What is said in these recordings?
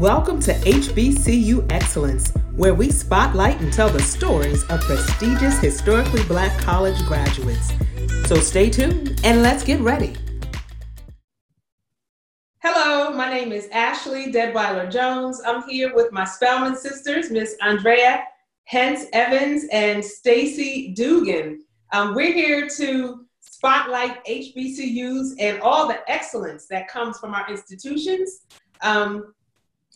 Welcome to HBCU Excellence, where we spotlight and tell the stories of prestigious historically black college graduates. So stay tuned and let's get ready. Hello, my name is Ashley Deadweiler Jones. I'm here with my Spelman sisters, Miss Andrea Hence Evans and Stacy Dugan. Um, we're here to spotlight HBCUs and all the excellence that comes from our institutions. Um,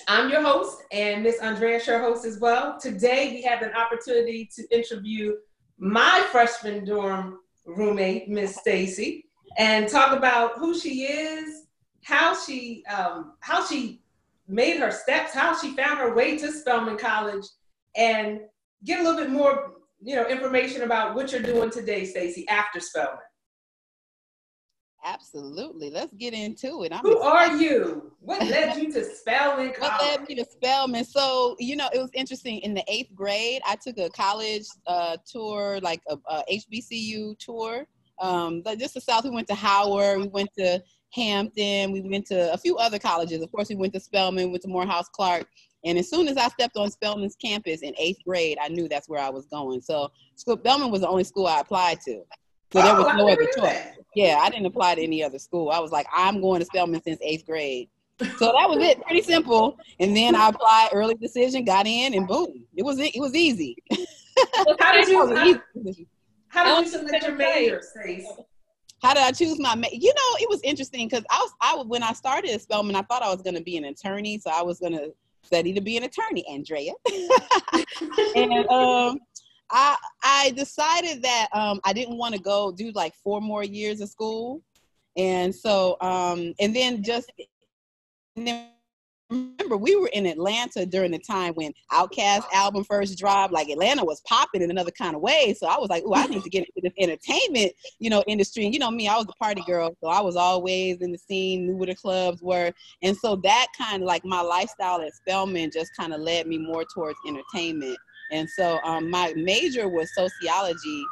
I'm your host, and Miss Andrea your host as well. Today, we have an opportunity to interview my freshman dorm roommate, Miss Stacy, and talk about who she is, how she um, how she made her steps, how she found her way to Spelman College, and get a little bit more, you know, information about what you're doing today, Stacy, after Spelman. Absolutely. Let's get into it. I'm Who excited. are you? What led you to Spelman? College? What led me to Spelman? So, you know, it was interesting. In the eighth grade, I took a college uh, tour, like a, a HBCU tour. Um, just the South, we went to Howard, we went to Hampton, we went to a few other colleges. Of course, we went to Spelman, went to Morehouse Clark. And as soon as I stepped on Spelman's campus in eighth grade, I knew that's where I was going. So Spelman was the only school I applied to. So there was oh, no other choice. Yeah, I didn't apply to any other school. I was like, I'm going to Spelman since eighth grade. So that was it, pretty simple. And then I applied early decision, got in, and boom, it was it, it was easy. how did you how, how did you select your major, How did I choose my major? You know, it was interesting because I was I when I started at Spelman, I thought I was going to be an attorney, so I was going to study to be an attorney, Andrea. and um, I I decided that um, I didn't want to go do like four more years of school, and so um, and then just and then remember we were in Atlanta during the time when OutKast album first dropped. Like Atlanta was popping in another kind of way. So I was like, oh, I need to get into this entertainment, you know, industry. And you know me, I was a party girl, so I was always in the scene, knew where the clubs were, and so that kind of like my lifestyle at Spelman just kind of led me more towards entertainment. And so um, my major was sociology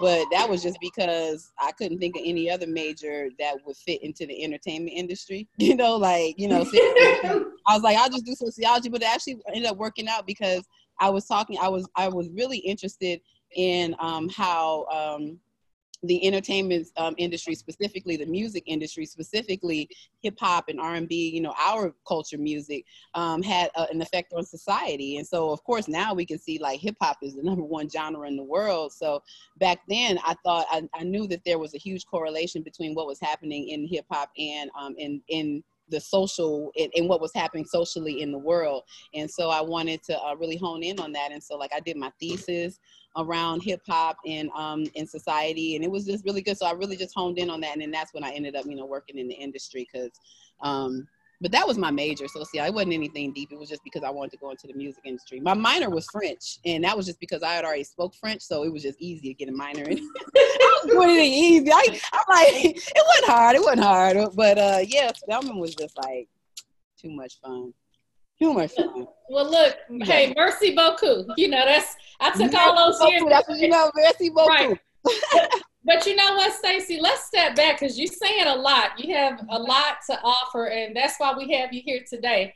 but that was just because I couldn't think of any other major that would fit into the entertainment industry. You know, like you know, I was like, I'll just do sociology, but it actually ended up working out because I was talking. I was I was really interested in um, how um, the entertainment um, industry, specifically the music industry, specifically hip hop and R and B, you know, our culture music um, had uh, an effect on society. And so, of course, now we can see like hip hop is the number one genre in the world. So back then, I thought I, I knew that there was a huge correlation between what was happening in hip hop and um, in in the social and, what was happening socially in the world. And so i wanted to uh, really hone in on that. And so like i did my thesis around hip hop and um in society and it was just really good. So i really just honed in on that and then that's when i ended up you know working in the industry because um but that was my major so see it wasn't anything deep it was just because i wanted to go into the music industry my minor was french and that was just because i had already spoke french so it was just easy to get a minor in i was doing it easy I, i'm like it wasn't hard it wasn't hard but uh yeah spelman was just like too much fun too much fun well look hey merci beaucoup you know that's I took merci all those years. That's what you know, merci beaucoup. Right. But you know what, Stacy? Let's step back because you're saying a lot. You have a lot to offer, and that's why we have you here today.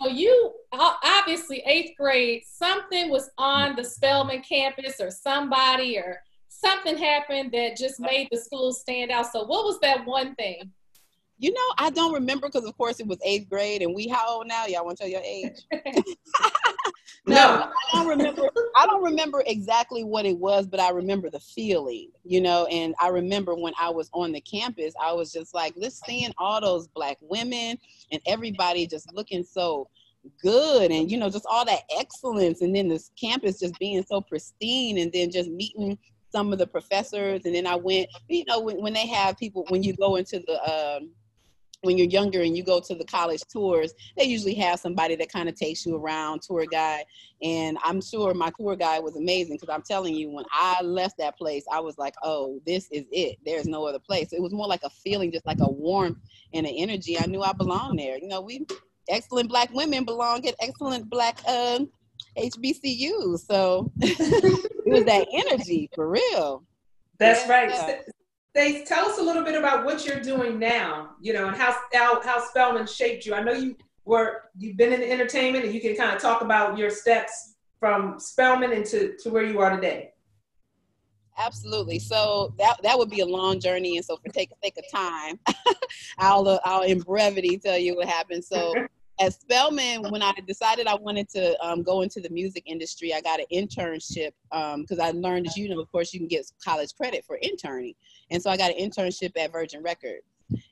So you obviously eighth grade, something was on the Spelman campus, or somebody, or something happened that just made the school stand out. So what was that one thing? You know, I don't remember because, of course, it was eighth grade, and we how old now? Y'all want to tell your age? no, no, I don't remember. I don't remember exactly what it was, but I remember the feeling. You know, and I remember when I was on the campus, I was just like, let's seeing all those black women and everybody just looking so good and you know just all that excellence and then this campus just being so pristine and then just meeting some of the professors and then i went you know when, when they have people when you go into the um, when you're younger and you go to the college tours, they usually have somebody that kind of takes you around, tour guide. And I'm sure my tour guide was amazing because I'm telling you, when I left that place, I was like, oh, this is it. There's no other place. It was more like a feeling, just like a warmth and an energy. I knew I belonged there. You know, we excellent black women belong at excellent black uh, HBCUs. So it was that energy for real. That's yeah. right. Tell us a little bit about what you're doing now, you know, and how how, how Spelman shaped you. I know you were you've been in the entertainment and you can kind of talk about your steps from Spelman into to where you are today. Absolutely. So that that would be a long journey, and so for take sake of time, I'll uh, I'll in brevity tell you what happened. So at Spelman, when I decided I wanted to um, go into the music industry, I got an internship because um, I learned, as you know, of course, you can get college credit for interning, and so I got an internship at Virgin Records.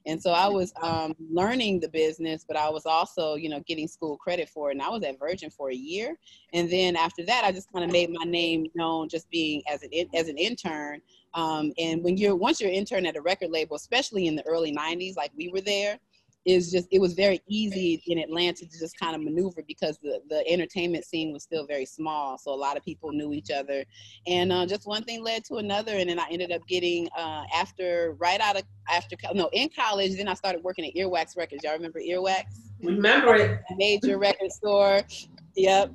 And so I was um, learning the business, but I was also, you know, getting school credit for it. And I was at Virgin for a year. And then after that, I just kind of made my name known just being as an, as an intern. Um, and when you're, once you're intern at a record label, especially in the early 90s, like we were there, is just it was very easy in Atlanta to just kind of maneuver because the the entertainment scene was still very small. So a lot of people knew each other, and uh, just one thing led to another, and then I ended up getting uh, after right out of after no in college. Then I started working at Earwax Records. Y'all remember Earwax? Remember it? Major record store. Yep.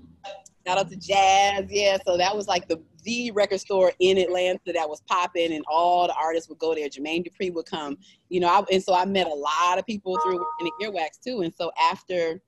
Shout out to Jazz. Yeah. So that was like the the record store in Atlanta that was popping, and all the artists would go there. Jermaine Dupri would come, you know, I, and so I met a lot of people through in the earwax too. And so after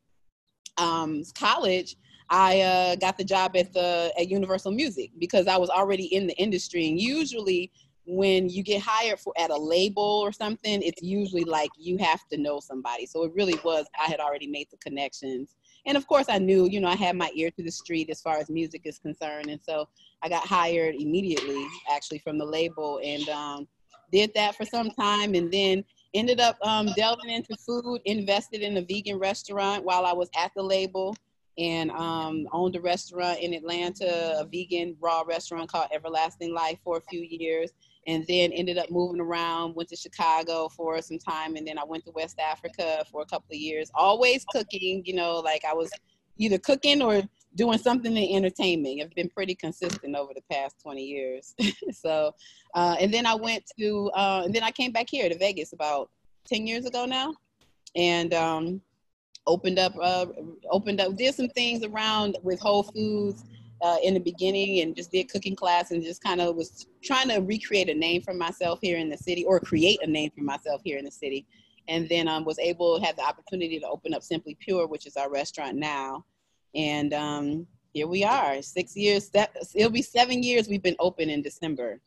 um, college, I uh, got the job at the at Universal Music because I was already in the industry, and usually when you get hired for at a label or something, it's usually like you have to know somebody. So it really was I had already made the connections and of course i knew you know i had my ear to the street as far as music is concerned and so i got hired immediately actually from the label and um, did that for some time and then ended up um, delving into food invested in a vegan restaurant while i was at the label and um, owned a restaurant in atlanta a vegan raw restaurant called everlasting life for a few years and then ended up moving around went to chicago for some time and then i went to west africa for a couple of years always cooking you know like i was either cooking or doing something in entertainment i've been pretty consistent over the past 20 years so uh, and then i went to uh, and then i came back here to vegas about 10 years ago now and um, opened up uh, opened up did some things around with whole foods uh, in the beginning and just did cooking class and just kind of was trying to recreate a name for myself here in the city or create a name for myself here in the city. And then um, was able, had the opportunity to open up Simply Pure, which is our restaurant now. And um, here we are, six years, it'll be seven years we've been open in December.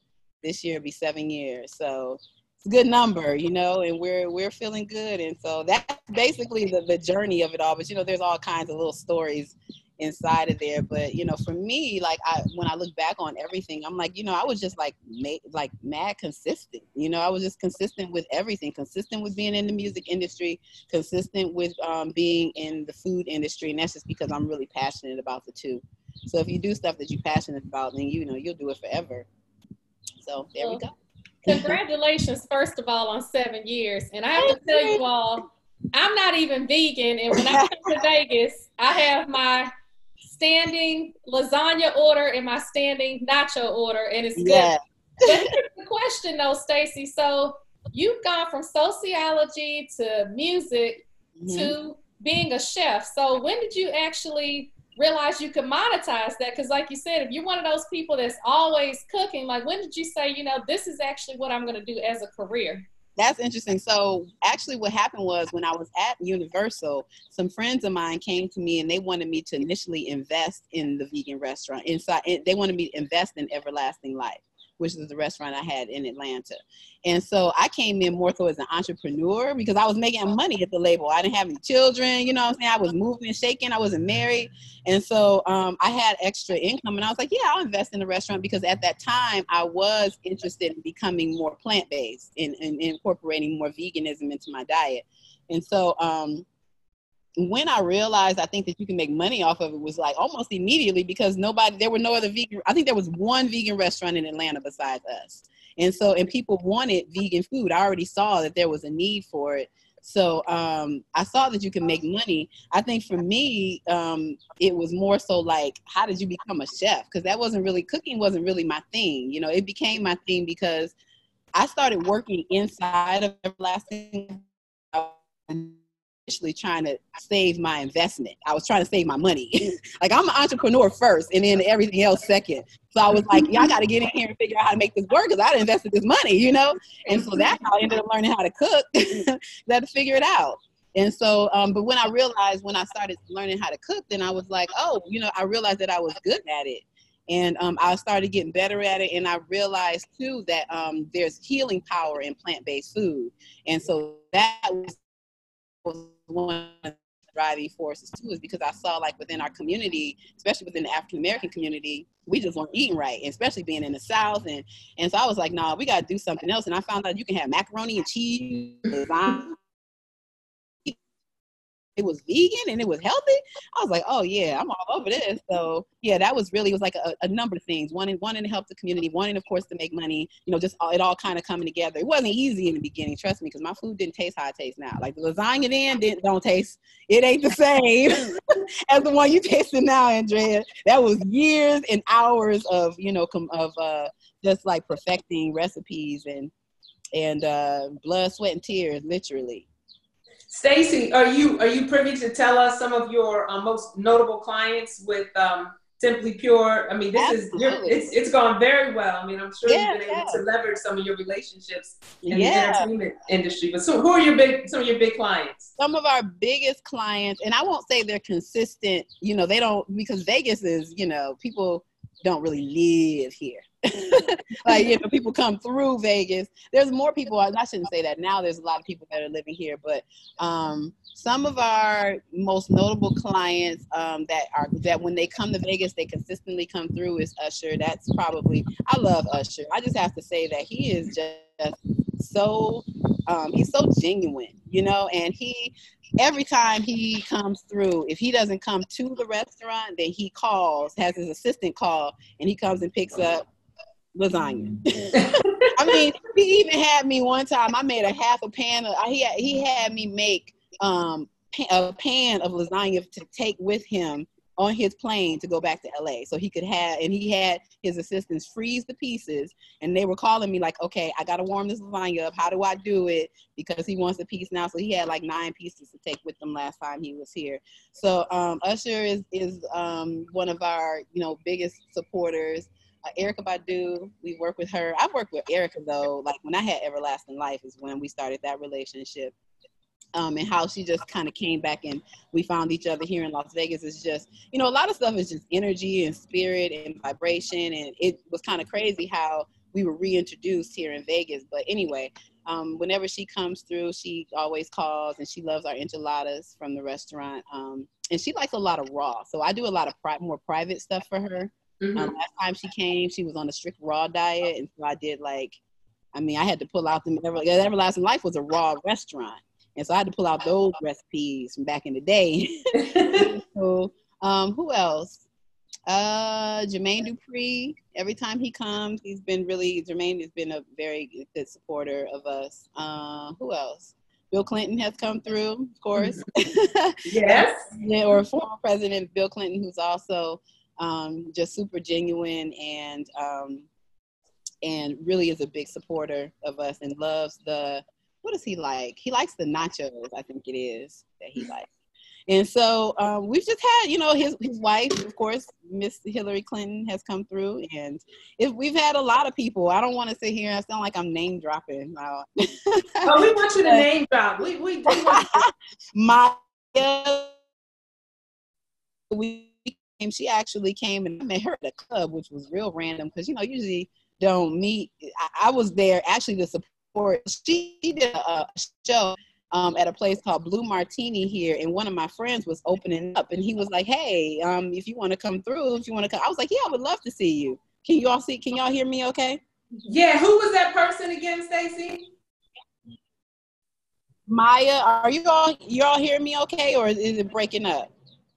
This year will be seven years. So it's a good number, you know, and we're we're feeling good. And so that's basically the, the journey of it all. But you know, there's all kinds of little stories inside of there but you know for me like i when i look back on everything i'm like you know i was just like made like mad consistent you know i was just consistent with everything consistent with being in the music industry consistent with um, being in the food industry and that's just because i'm really passionate about the two. So if you do stuff that you're passionate about then you know you'll do it forever. So there well, we go. congratulations first of all on seven years and i have to tell you all I'm not even vegan, and when I come to Vegas, I have my standing lasagna order and my standing nacho order, and it's good. Yeah. but here's the question though, Stacy. So you've gone from sociology to music mm-hmm. to being a chef. So when did you actually realize you could monetize that? Because like you said, if you're one of those people that's always cooking, like when did you say, you know, this is actually what I'm going to do as a career? That's interesting. So actually what happened was when I was at Universal, some friends of mine came to me and they wanted me to initially invest in the vegan restaurant. Inside they wanted me to invest in Everlasting Life which is the restaurant I had in Atlanta. And so I came in more so as an entrepreneur because I was making money at the label. I didn't have any children, you know I'm saying? I was moving and shaking. I wasn't married. And so um, I had extra income and I was like, yeah, I'll invest in the restaurant because at that time I was interested in becoming more plant-based and, and incorporating more veganism into my diet. And so um, when I realized I think that you can make money off of it was like almost immediately because nobody there were no other vegan I think there was one vegan restaurant in Atlanta besides us. And so and people wanted vegan food. I already saw that there was a need for it. So um, I saw that you can make money. I think for me, um, it was more so like, how did you become a chef? Because that wasn't really cooking wasn't really my thing. You know, it became my thing because I started working inside of Everlasting initially trying to save my investment. I was trying to save my money. like I'm an entrepreneur first and then everything else second. So I was like, y'all got to get in here and figure out how to make this work because I invested this money, you know? And so that's how I ended up learning how to cook. I had to figure it out. And so, um, but when I realized when I started learning how to cook, then I was like, oh, you know, I realized that I was good at it. And um, I started getting better at it. And I realized too that um, there's healing power in plant based food. And so that was one of the driving forces too, is because I saw like within our community, especially within the African American community, we just weren't eating right, especially being in the South. And, and so I was like, nah, we got to do something else. And I found out you can have macaroni and cheese, it was vegan and it was healthy. I was like, oh yeah, I'm all over this. So yeah, that was really it was like a, a number of things. Wanting wanting to help the community, wanting of course to make money. You know, just all, it all kind of coming together. It wasn't easy in the beginning, trust me, because my food didn't taste how it tastes now. Like the lasagna then didn't don't taste. It ain't the same as the one you tasting now, Andrea. That was years and hours of you know com- of uh, just like perfecting recipes and and uh, blood, sweat, and tears, literally. Stacy, are you are you privy to tell us some of your uh, most notable clients with um, Simply Pure? I mean, this Absolutely. is it's it's gone very well. I mean, I'm sure yeah, you've been yeah. able to leverage some of your relationships in yeah. the entertainment industry. But so, who are your big some of your big clients? Some of our biggest clients, and I won't say they're consistent. You know, they don't because Vegas is you know people don't really live here. like you know, people come through Vegas. There's more people. I shouldn't say that now. There's a lot of people that are living here, but um, some of our most notable clients um, that are that when they come to Vegas, they consistently come through is Usher. That's probably I love Usher. I just have to say that he is just so um, he's so genuine, you know, and he every time he comes through, if he doesn't come to the restaurant, then he calls, has his assistant call, and he comes and picks up lasagna. I mean, he even had me one time. I made a half a pan. Of, he had, he had me make um, a pan of lasagna to take with him on his plane to go back to LA. So he could have, and he had his assistants freeze the pieces, and they were calling me like, "Okay, I gotta warm this lasagna up. How do I do it?" Because he wants a piece now. So he had like nine pieces to take with him last time he was here. So um, Usher is is um, one of our you know biggest supporters uh, Erykah Badu. We work with her. I've worked with Erykah though. Like when I had Everlasting Life is when we started that relationship. Um, and how she just kind of came back and we found each other here in Las Vegas is just, you know, a lot of stuff is just energy and spirit and vibration. And it was kind of crazy how we were reintroduced here in Vegas. But anyway, um, whenever she comes through, she always calls and she loves our enchiladas from the restaurant. Um, and she likes a lot of raw. So I do a lot of pri- more private stuff for her. Mm-hmm. Um, last time she came, she was on a strict raw diet, and so I did like, I mean, I had to pull out the Ever, Everlasting Life was a raw restaurant, and so I had to pull out those recipes from back in the day. so, um, who else? Uh, Jermaine Dupri. Every time he comes, he's been really. Jermaine has been a very good supporter of us. Uh, who else? Bill Clinton has come through, of course. yes. yeah, or former President Bill Clinton, who's also um, just super genuine and um, and really is a big supporter of us and loves the what does he like? He likes the nachos, I think it is that he likes. And so um, we've just had, you know, his his wife, of course, Miss Hillary Clinton has come through, and if we've had a lot of people. I don't want to sit here and sound like I'm name dropping. oh, we want you to name drop. We we do. My we she actually came and I met her at a club, which was real random because you know usually don't meet. I, I, was there actually to support. She did a show um, at a place called Blue Martini here, and one of my friends was opening up, and he was like, "Hey, um, if you want to come through, if you want to come," I was like, "Yeah, I would love to see you." Can you all see? Can y'all hear me? Okay. Yeah. Who was that person again, Stacy? Maya, are you all you all hear me okay, or is it breaking up?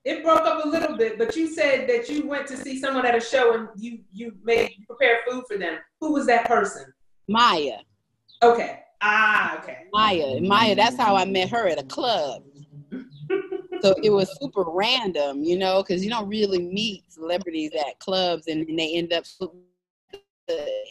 It broke up a little bit, but you said that you went to see someone at a show and you you made you prepared food for them. Who was that person? Maya. Okay. Ah, okay. Maya. Maya, that's how I met her at a club. so it was super random, you know, because you don't really meet celebrities at clubs and, and they end up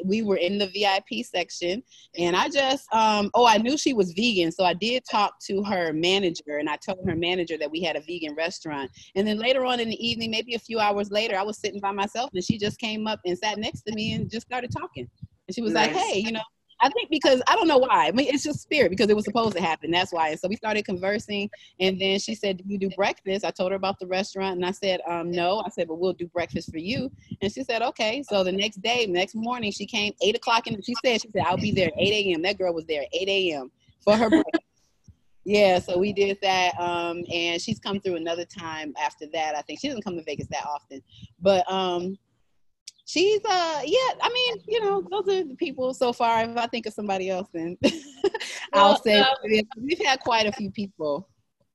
we were in the VIP section, and I just um, oh I knew she was vegan, so I did talk to her manager, and I told her manager that we had a vegan restaurant. And then later on in the evening, maybe a few hours later, I was sitting by myself, and she just came up and sat next to me and just started talking. And she was nice. like, "Hey, you know." I think because I don't know why. I mean, it's just spirit because it was supposed to happen. That's why. And so we started conversing, and then she said, "Do you do breakfast?" I told her about the restaurant, and I said, um, "No." I said, "But we'll do breakfast for you." And she said, "Okay." So the next day, next morning, she came eight o'clock, and she said, "She said I'll be there at eight a.m." That girl was there at eight a.m. for her breakfast. yeah, so we did that, um, and she's come through another time after that. I think she doesn't come to Vegas that often, but um, she's uh yeah i mean you know those are the people so far. If i think of somebody else then i'll well, say uh, we've had quite a few people.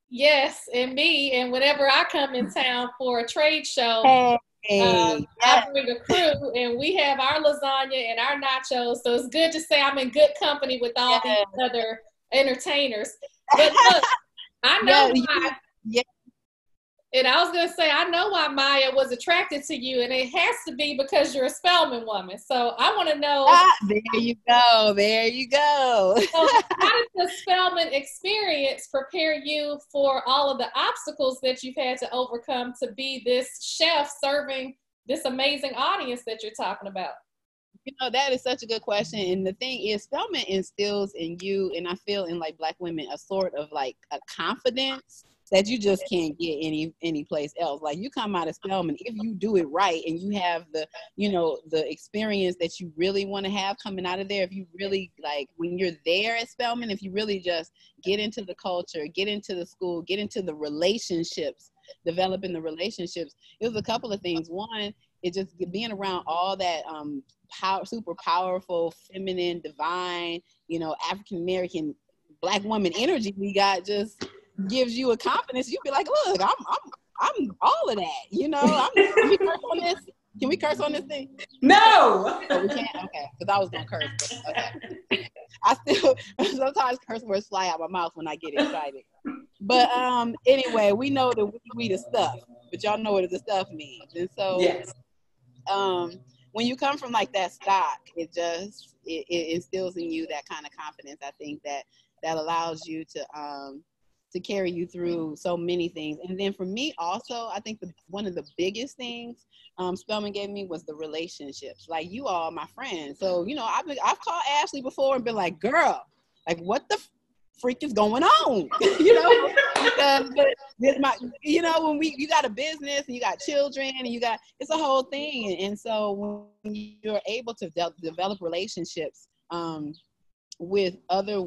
Yes and me and whenever i come in town for a trade show hey, um, yes. i bring a crew and we have our lasagna and our nachos so it's good to say i'm in good company with all yes. these other entertainers. But look i know yeah, why, yeah and I was gonna say, I know why Maya was attracted to you, and it has to be because you're a Spelman woman. So I want to know. Ah, there you go. There you go. so how did the Spelman experience prepare you for all of the obstacles that you've had to overcome to be this chef serving this amazing audience that you're talking about? You know, that is such a good question. And the thing is, Spelman instills in you, and I feel in like Black women, a sort of like a confidence that you just can't get any any place else. Like you come out of Spelman, if you do it right and you have the, you know, the experience that you really want to have coming out of there, if you really like when you're there at Spelman, if you really just get into the culture, get into the school, get into the relationships, developing the relationships, it was a couple of things. One, it just being around all that um power super powerful, feminine, divine, you know, African American black woman energy we got just gives you a confidence, you'd be like, look, I'm I'm I'm all of that. You know, I'm, can we curse on this? Can we curse on this thing? No. Oh, we can't. Okay, because I was gonna curse. okay. I still sometimes curse words fly out my mouth when I get excited. But um, anyway, we know that we, we the stuff, but y'all know what the stuff means, and so yes. Um, when you come from like that stock, it just it, it instills in you that kind of confidence. I think that that allows you to um to carry you through so many things. And then for me also, I think the, one of the biggest things um, Spelman gave me was the relationships. Like you all my friends. So, you know, I've, been, I've called Ashley before and been like, girl, like what the freak is going on? you know, because my, you know, when we, you got a business and you got children and you got, it's a whole thing. And, and so when you're able to de- develop relationships um, with other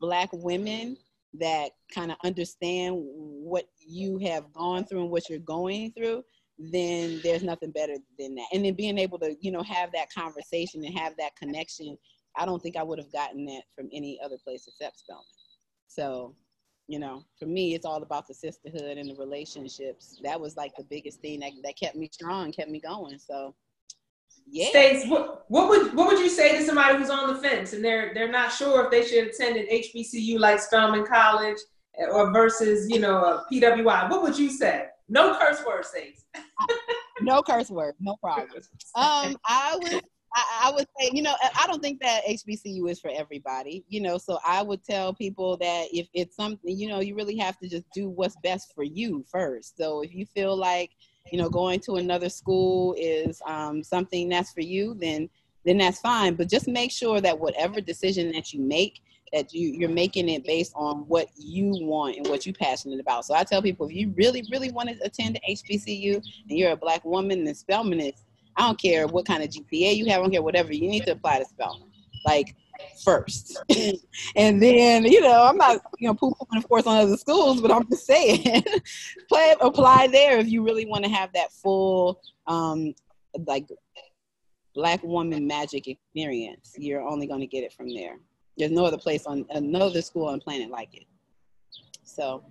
black women that kind of understand what you have gone through and what you're going through then there's nothing better than that. And then being able to you know have that conversation and have that connection i don't think i would have gotten that from any other place except spelman. So you know for me it's all about the sisterhood and the relationships. That was like the biggest thing that, that kept me strong kept me going. So yeah. Stace, what, what would what would you say to somebody who's on the fence and they're they're not sure if they should attend an HBCU like Spelman College or versus you know a PWI? What would you say? No curse words, Stace. no curse word, no problem. Um, I would I, would say, you know, I don't think that HBCU is for everybody, you know, so I would tell people that if it's something, you know, you really have to just do what's best for you first. So if you feel like you know going to another school is um, something that's for you then then that's fine. But just make sure that whatever decision that you make that you you're making it based on what you want and what you're passionate about. So i tell people if you really really want to attend hbcu and you're a black woman then spelman is i don't care what kind of gpa you have i don't care whatever you need to apply to spelman like first. and then, you know, I'm not, you know, poo-pooing, of course, on other schools, but I'm just saying, play, apply there if you really want to have that full, um, like, black woman magic experience. You're only going to get it from there. There's no other place on, another school on planet like it. So.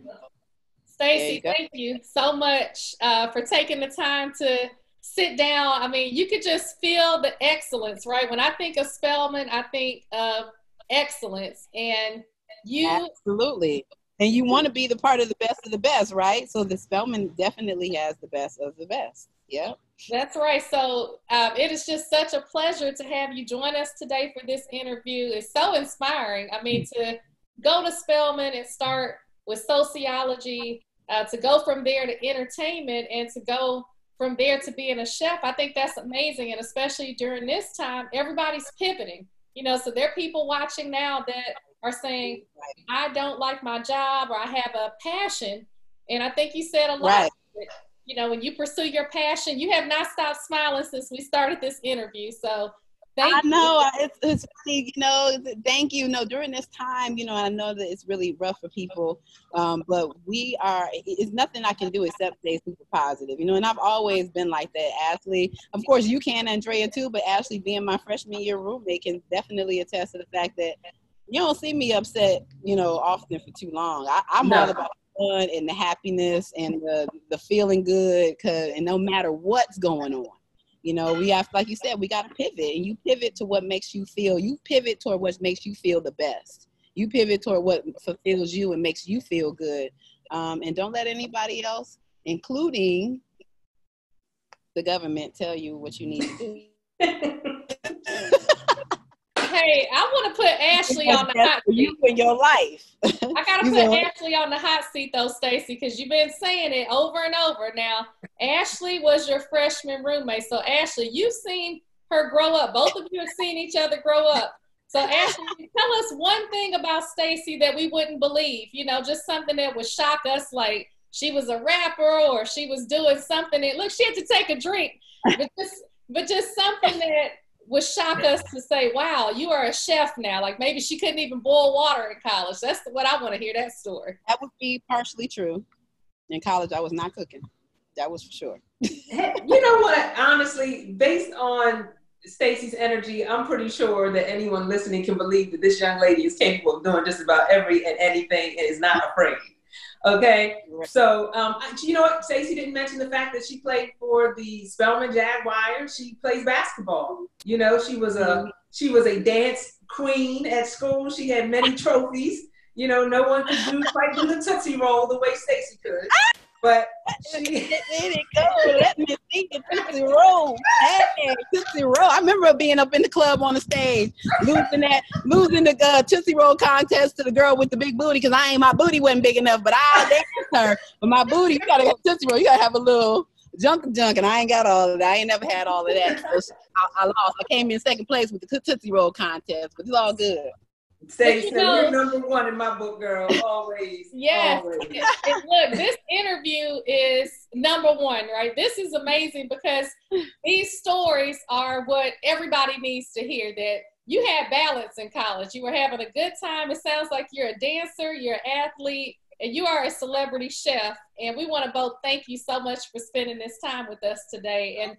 Stacy, thank you so much uh, for taking the time to sit down. I mean, you could just feel the excellence, right? When I think of Spelman, I think of excellence. And you absolutely. And you want to be the part of the best of the best, right? So the Spelman definitely has the best of the best. Yeah. That's right. So um, it is just such a pleasure to have you join us today for this interview. It's so inspiring. I mean, to go to Spelman and start with sociology, uh, to go from there to entertainment, and to go from there to being a chef, I think that's amazing. And especially during this time, everybody's pivoting. You know, so there are people watching now that are saying, I don't like my job or I have a passion. And I think you said a lot. Right. You know, when you pursue your passion, you have not stopped smiling since we started this interview. So Thank I know it's, it's you know thank you. No, during this time, you know, I know that it's really rough for people, um, but we are. It's nothing I can do except stay super positive, you know. And I've always been like that. Ashley, of course, you can, Andrea too, but Ashley, being my freshman year roommate, can definitely attest to the fact that you don't see me upset, you know, often for too long. I, am no. all about fun and the happiness and the the feeling good, cause and no matter what's going on you know, we have, like you said, we got to pivot, and you pivot to what makes you feel. You pivot toward what makes you feel the best. You pivot toward what fulfills you and makes you feel good. Um, and don't let anybody else, including the government, tell you what you need to do. hey, I want to put Ashley on the hot seat. You in your life. I got to put Ashley on the hot seat though, Stacy, because you've been saying it over and over. Now, Ashley was your freshman roommate, so Ashley, you've seen her grow up. Both of you have seen each other grow up. So Ashley, tell us one thing about Stacy that we wouldn't believe. You know, just something that would shock us, like she was a rapper or she was doing something. And look, she had to take a drink, but just but just something that would shock us to say, wow, you are a chef now. Like maybe she couldn't even boil water in college. That's what I want to hear that story. That would be partially true. In college, I was not cooking. That was for sure. you know what? Honestly, based on Stacy's energy, I'm pretty sure that anyone listening can believe that this young lady is capable of doing just about every and anything and is not afraid. Okay, so um, you know what? Stacey didn't mention the fact that she played for the Spelman Jaguars. She plays basketball. You know, she was a mm-hmm. she was a dance queen at school. She had many trophies. You know, no one could do quite do the tootsie roll the way Stacey could. But she let it go. Let me think of Tootsie Roll. Hey, Tootsie Roll. I remember being up in the club on the stage, losing that, losing the uh, Tootsie Roll contest to the girl with the big booty because I ain't my booty wasn't big enough, but I danced her. But my booty, you gotta have Tootsie Roll. You gotta have a little junk and junk, and I ain't got all of that. I ain't never had all of that. So I, I lost. I came in second place with the Tootsie Roll contest, but it's all good. Stay, you know, you're number one in my book, girl. Always. Yes. Always. look, this interview is number one, right? This is amazing because these stories are what everybody needs to hear. That you had balance in college. You were having a good time. It sounds like you're a dancer, you're an athlete, and you are a celebrity chef. And we want to both thank you so much for spending this time with us today. And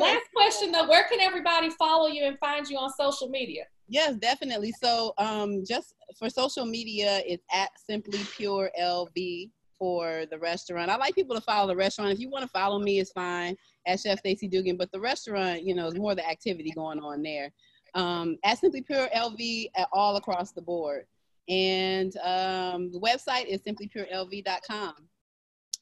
last question though, where can everybody follow you and find you on social media? Yes, definitely. So, um, just for social media, it's at Simply Pure LV for the restaurant. I like people to follow the restaurant. If you want to follow me, it's fine at Chef Stacy Dugan. But the restaurant, you know, is more the activity going on there. Um, at Simply Pure LV at all across the board. And um, the website is simplypurelv.com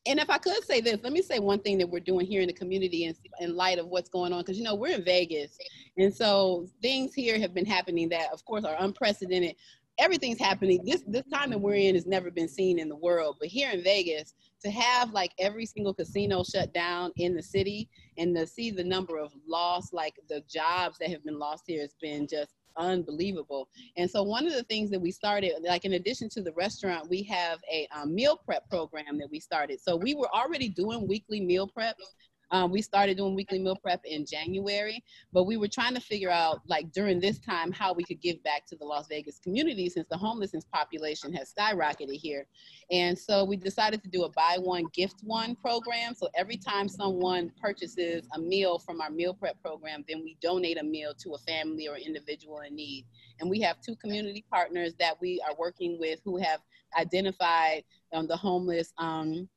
and if I could say this, let me say one thing that we're doing here in the community in, in light of what's going on, because you know we're in Vegas, and so things here have been happening that, of course, are unprecedented. Everything's happening. This this time that we're in has never been seen in the world, but here in Vegas, to have like every single casino shut down in the city, and to see the number of lost, like the jobs that have been lost here, has been just unbelievable. And so one of the things that we started, like in addition to the restaurant, we have a um, meal prep program that we started. So we were already doing weekly meal preps um, we started doing weekly meal prep in January, but we were trying to figure out, like during this time, how we could give back to the Las Vegas community since the homelessness population has skyrocketed here. And so we decided to do a buy one, gift one program. So every time someone purchases a meal from our meal prep program, then we donate a meal to a family or individual in need. And we have two community partners that we are working with who have identified um, the homeless. Um,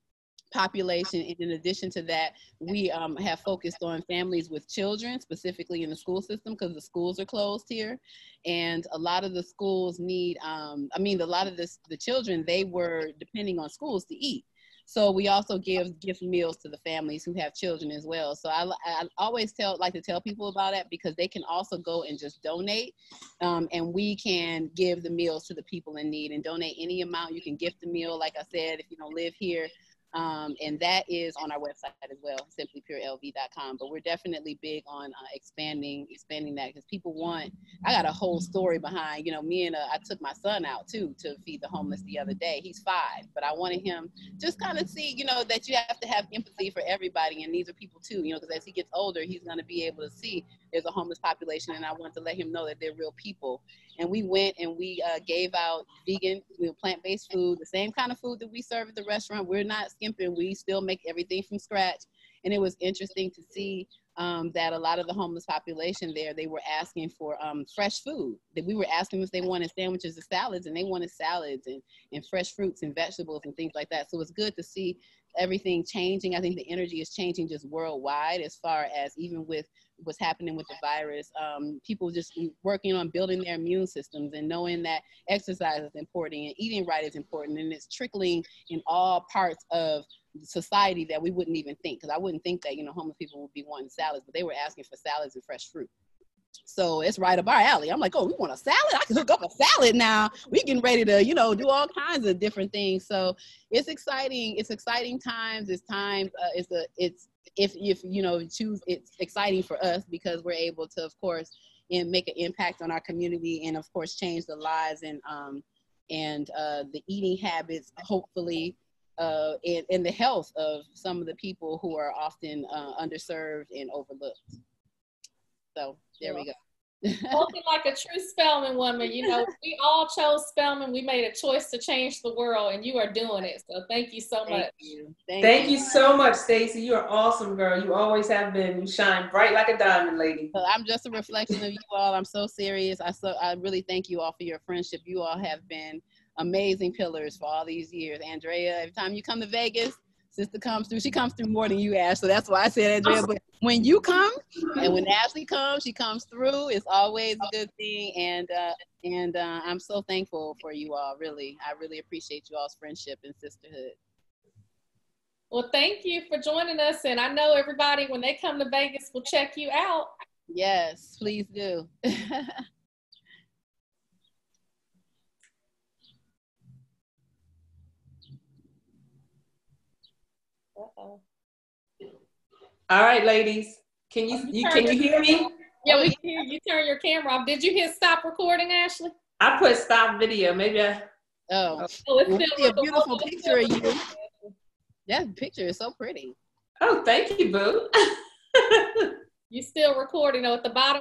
population. And in addition to that, we um, have focused on families with children, specifically in the school system, because the schools are closed here. And a lot of the schools need, um, I mean, a lot of this, the children, they were depending on schools to eat. So we also give gift meals to the families who have children as well. So I, I always tell like to tell people about that because they can also go and just donate, um, and we can give the meals to the people in need and donate any amount. You can gift a meal, like I said, if you don't live here, Um, and that is on our website as well, simplypurelv.com. But we're definitely big on uh, expanding, expanding that because people want. I got a whole story behind. You know, me and uh, I took my son out too to feed the homeless the other day. He's five, but I wanted him just kind of see, you know, that you have to have empathy for everybody, and these are people too. You know, because as he gets older, he's going to be able to see there's a homeless population, and I want to let him know that they're real people. And we went and we uh, gave out vegan, you know, plant-based food, the same kind of food that we serve at the restaurant. We're not skimping. We still make everything from scratch. And it was interesting to see um, that a lot of the homeless population there, they were asking for um, fresh food. That we were asking if they wanted sandwiches or salads, and they wanted salads and, and fresh fruits and vegetables and things like that. So it's good to see everything changing. I think the energy is changing just worldwide as far as even with what's happening with the virus. Um, people just working on building their immune systems and knowing that exercise is important and eating right is important. And it's trickling in all parts of society that we wouldn't even think. Because I wouldn't think that, you know, homeless people would be wanting salads, but they were asking for salads and fresh fruit. So it's right up our alley. I'm like, oh, we want a salad? I can hook up a salad now. We getting ready to, you know, do all kinds of different things. So it's exciting. It's exciting times. It's times. Uh, it's a. It's if if you know choose. It's exciting for us because we're able to, of course, and make an impact on our community, and of course, change the lives and um and uh, the eating habits. Hopefully. Uh, and, and the health of some of the people who are often uh, underserved and overlooked. So there we go. Looking like a true Spelman woman, you know, we all chose Spelman. We made a choice to change the world, and you are doing it. So thank you so thank much. You. Thank, thank you. you. so much, Stacy. You are awesome, girl. You always have been. You shine bright like a diamond, lady. I'm just a reflection of you all. I'm so serious. I so I really thank you all for your friendship. You all have been amazing pillars for all these years. Andrea, every time you come to Vegas, sister comes through. She comes through more than you, Ash. So that's why I said Andrea. But when you come and when Ashley comes, she comes through. It's always a good thing. And uh, and uh, I'm so thankful for you all. Really, I really appreciate you all's friendship and sisterhood. Well, thank you for joining us. And I know everybody when they come to Vegas will check you out. Yes, please do. All right, ladies. Can you, you, you can you hear me? Yeah, we can hear you. Turn your camera off. Did you hit stop recording, Ashley? I put stop video. Maybe I. Oh, oh it's still a beautiful picture of you. That picture is so pretty. Oh, thank you, Boo. you still recording though at the bottom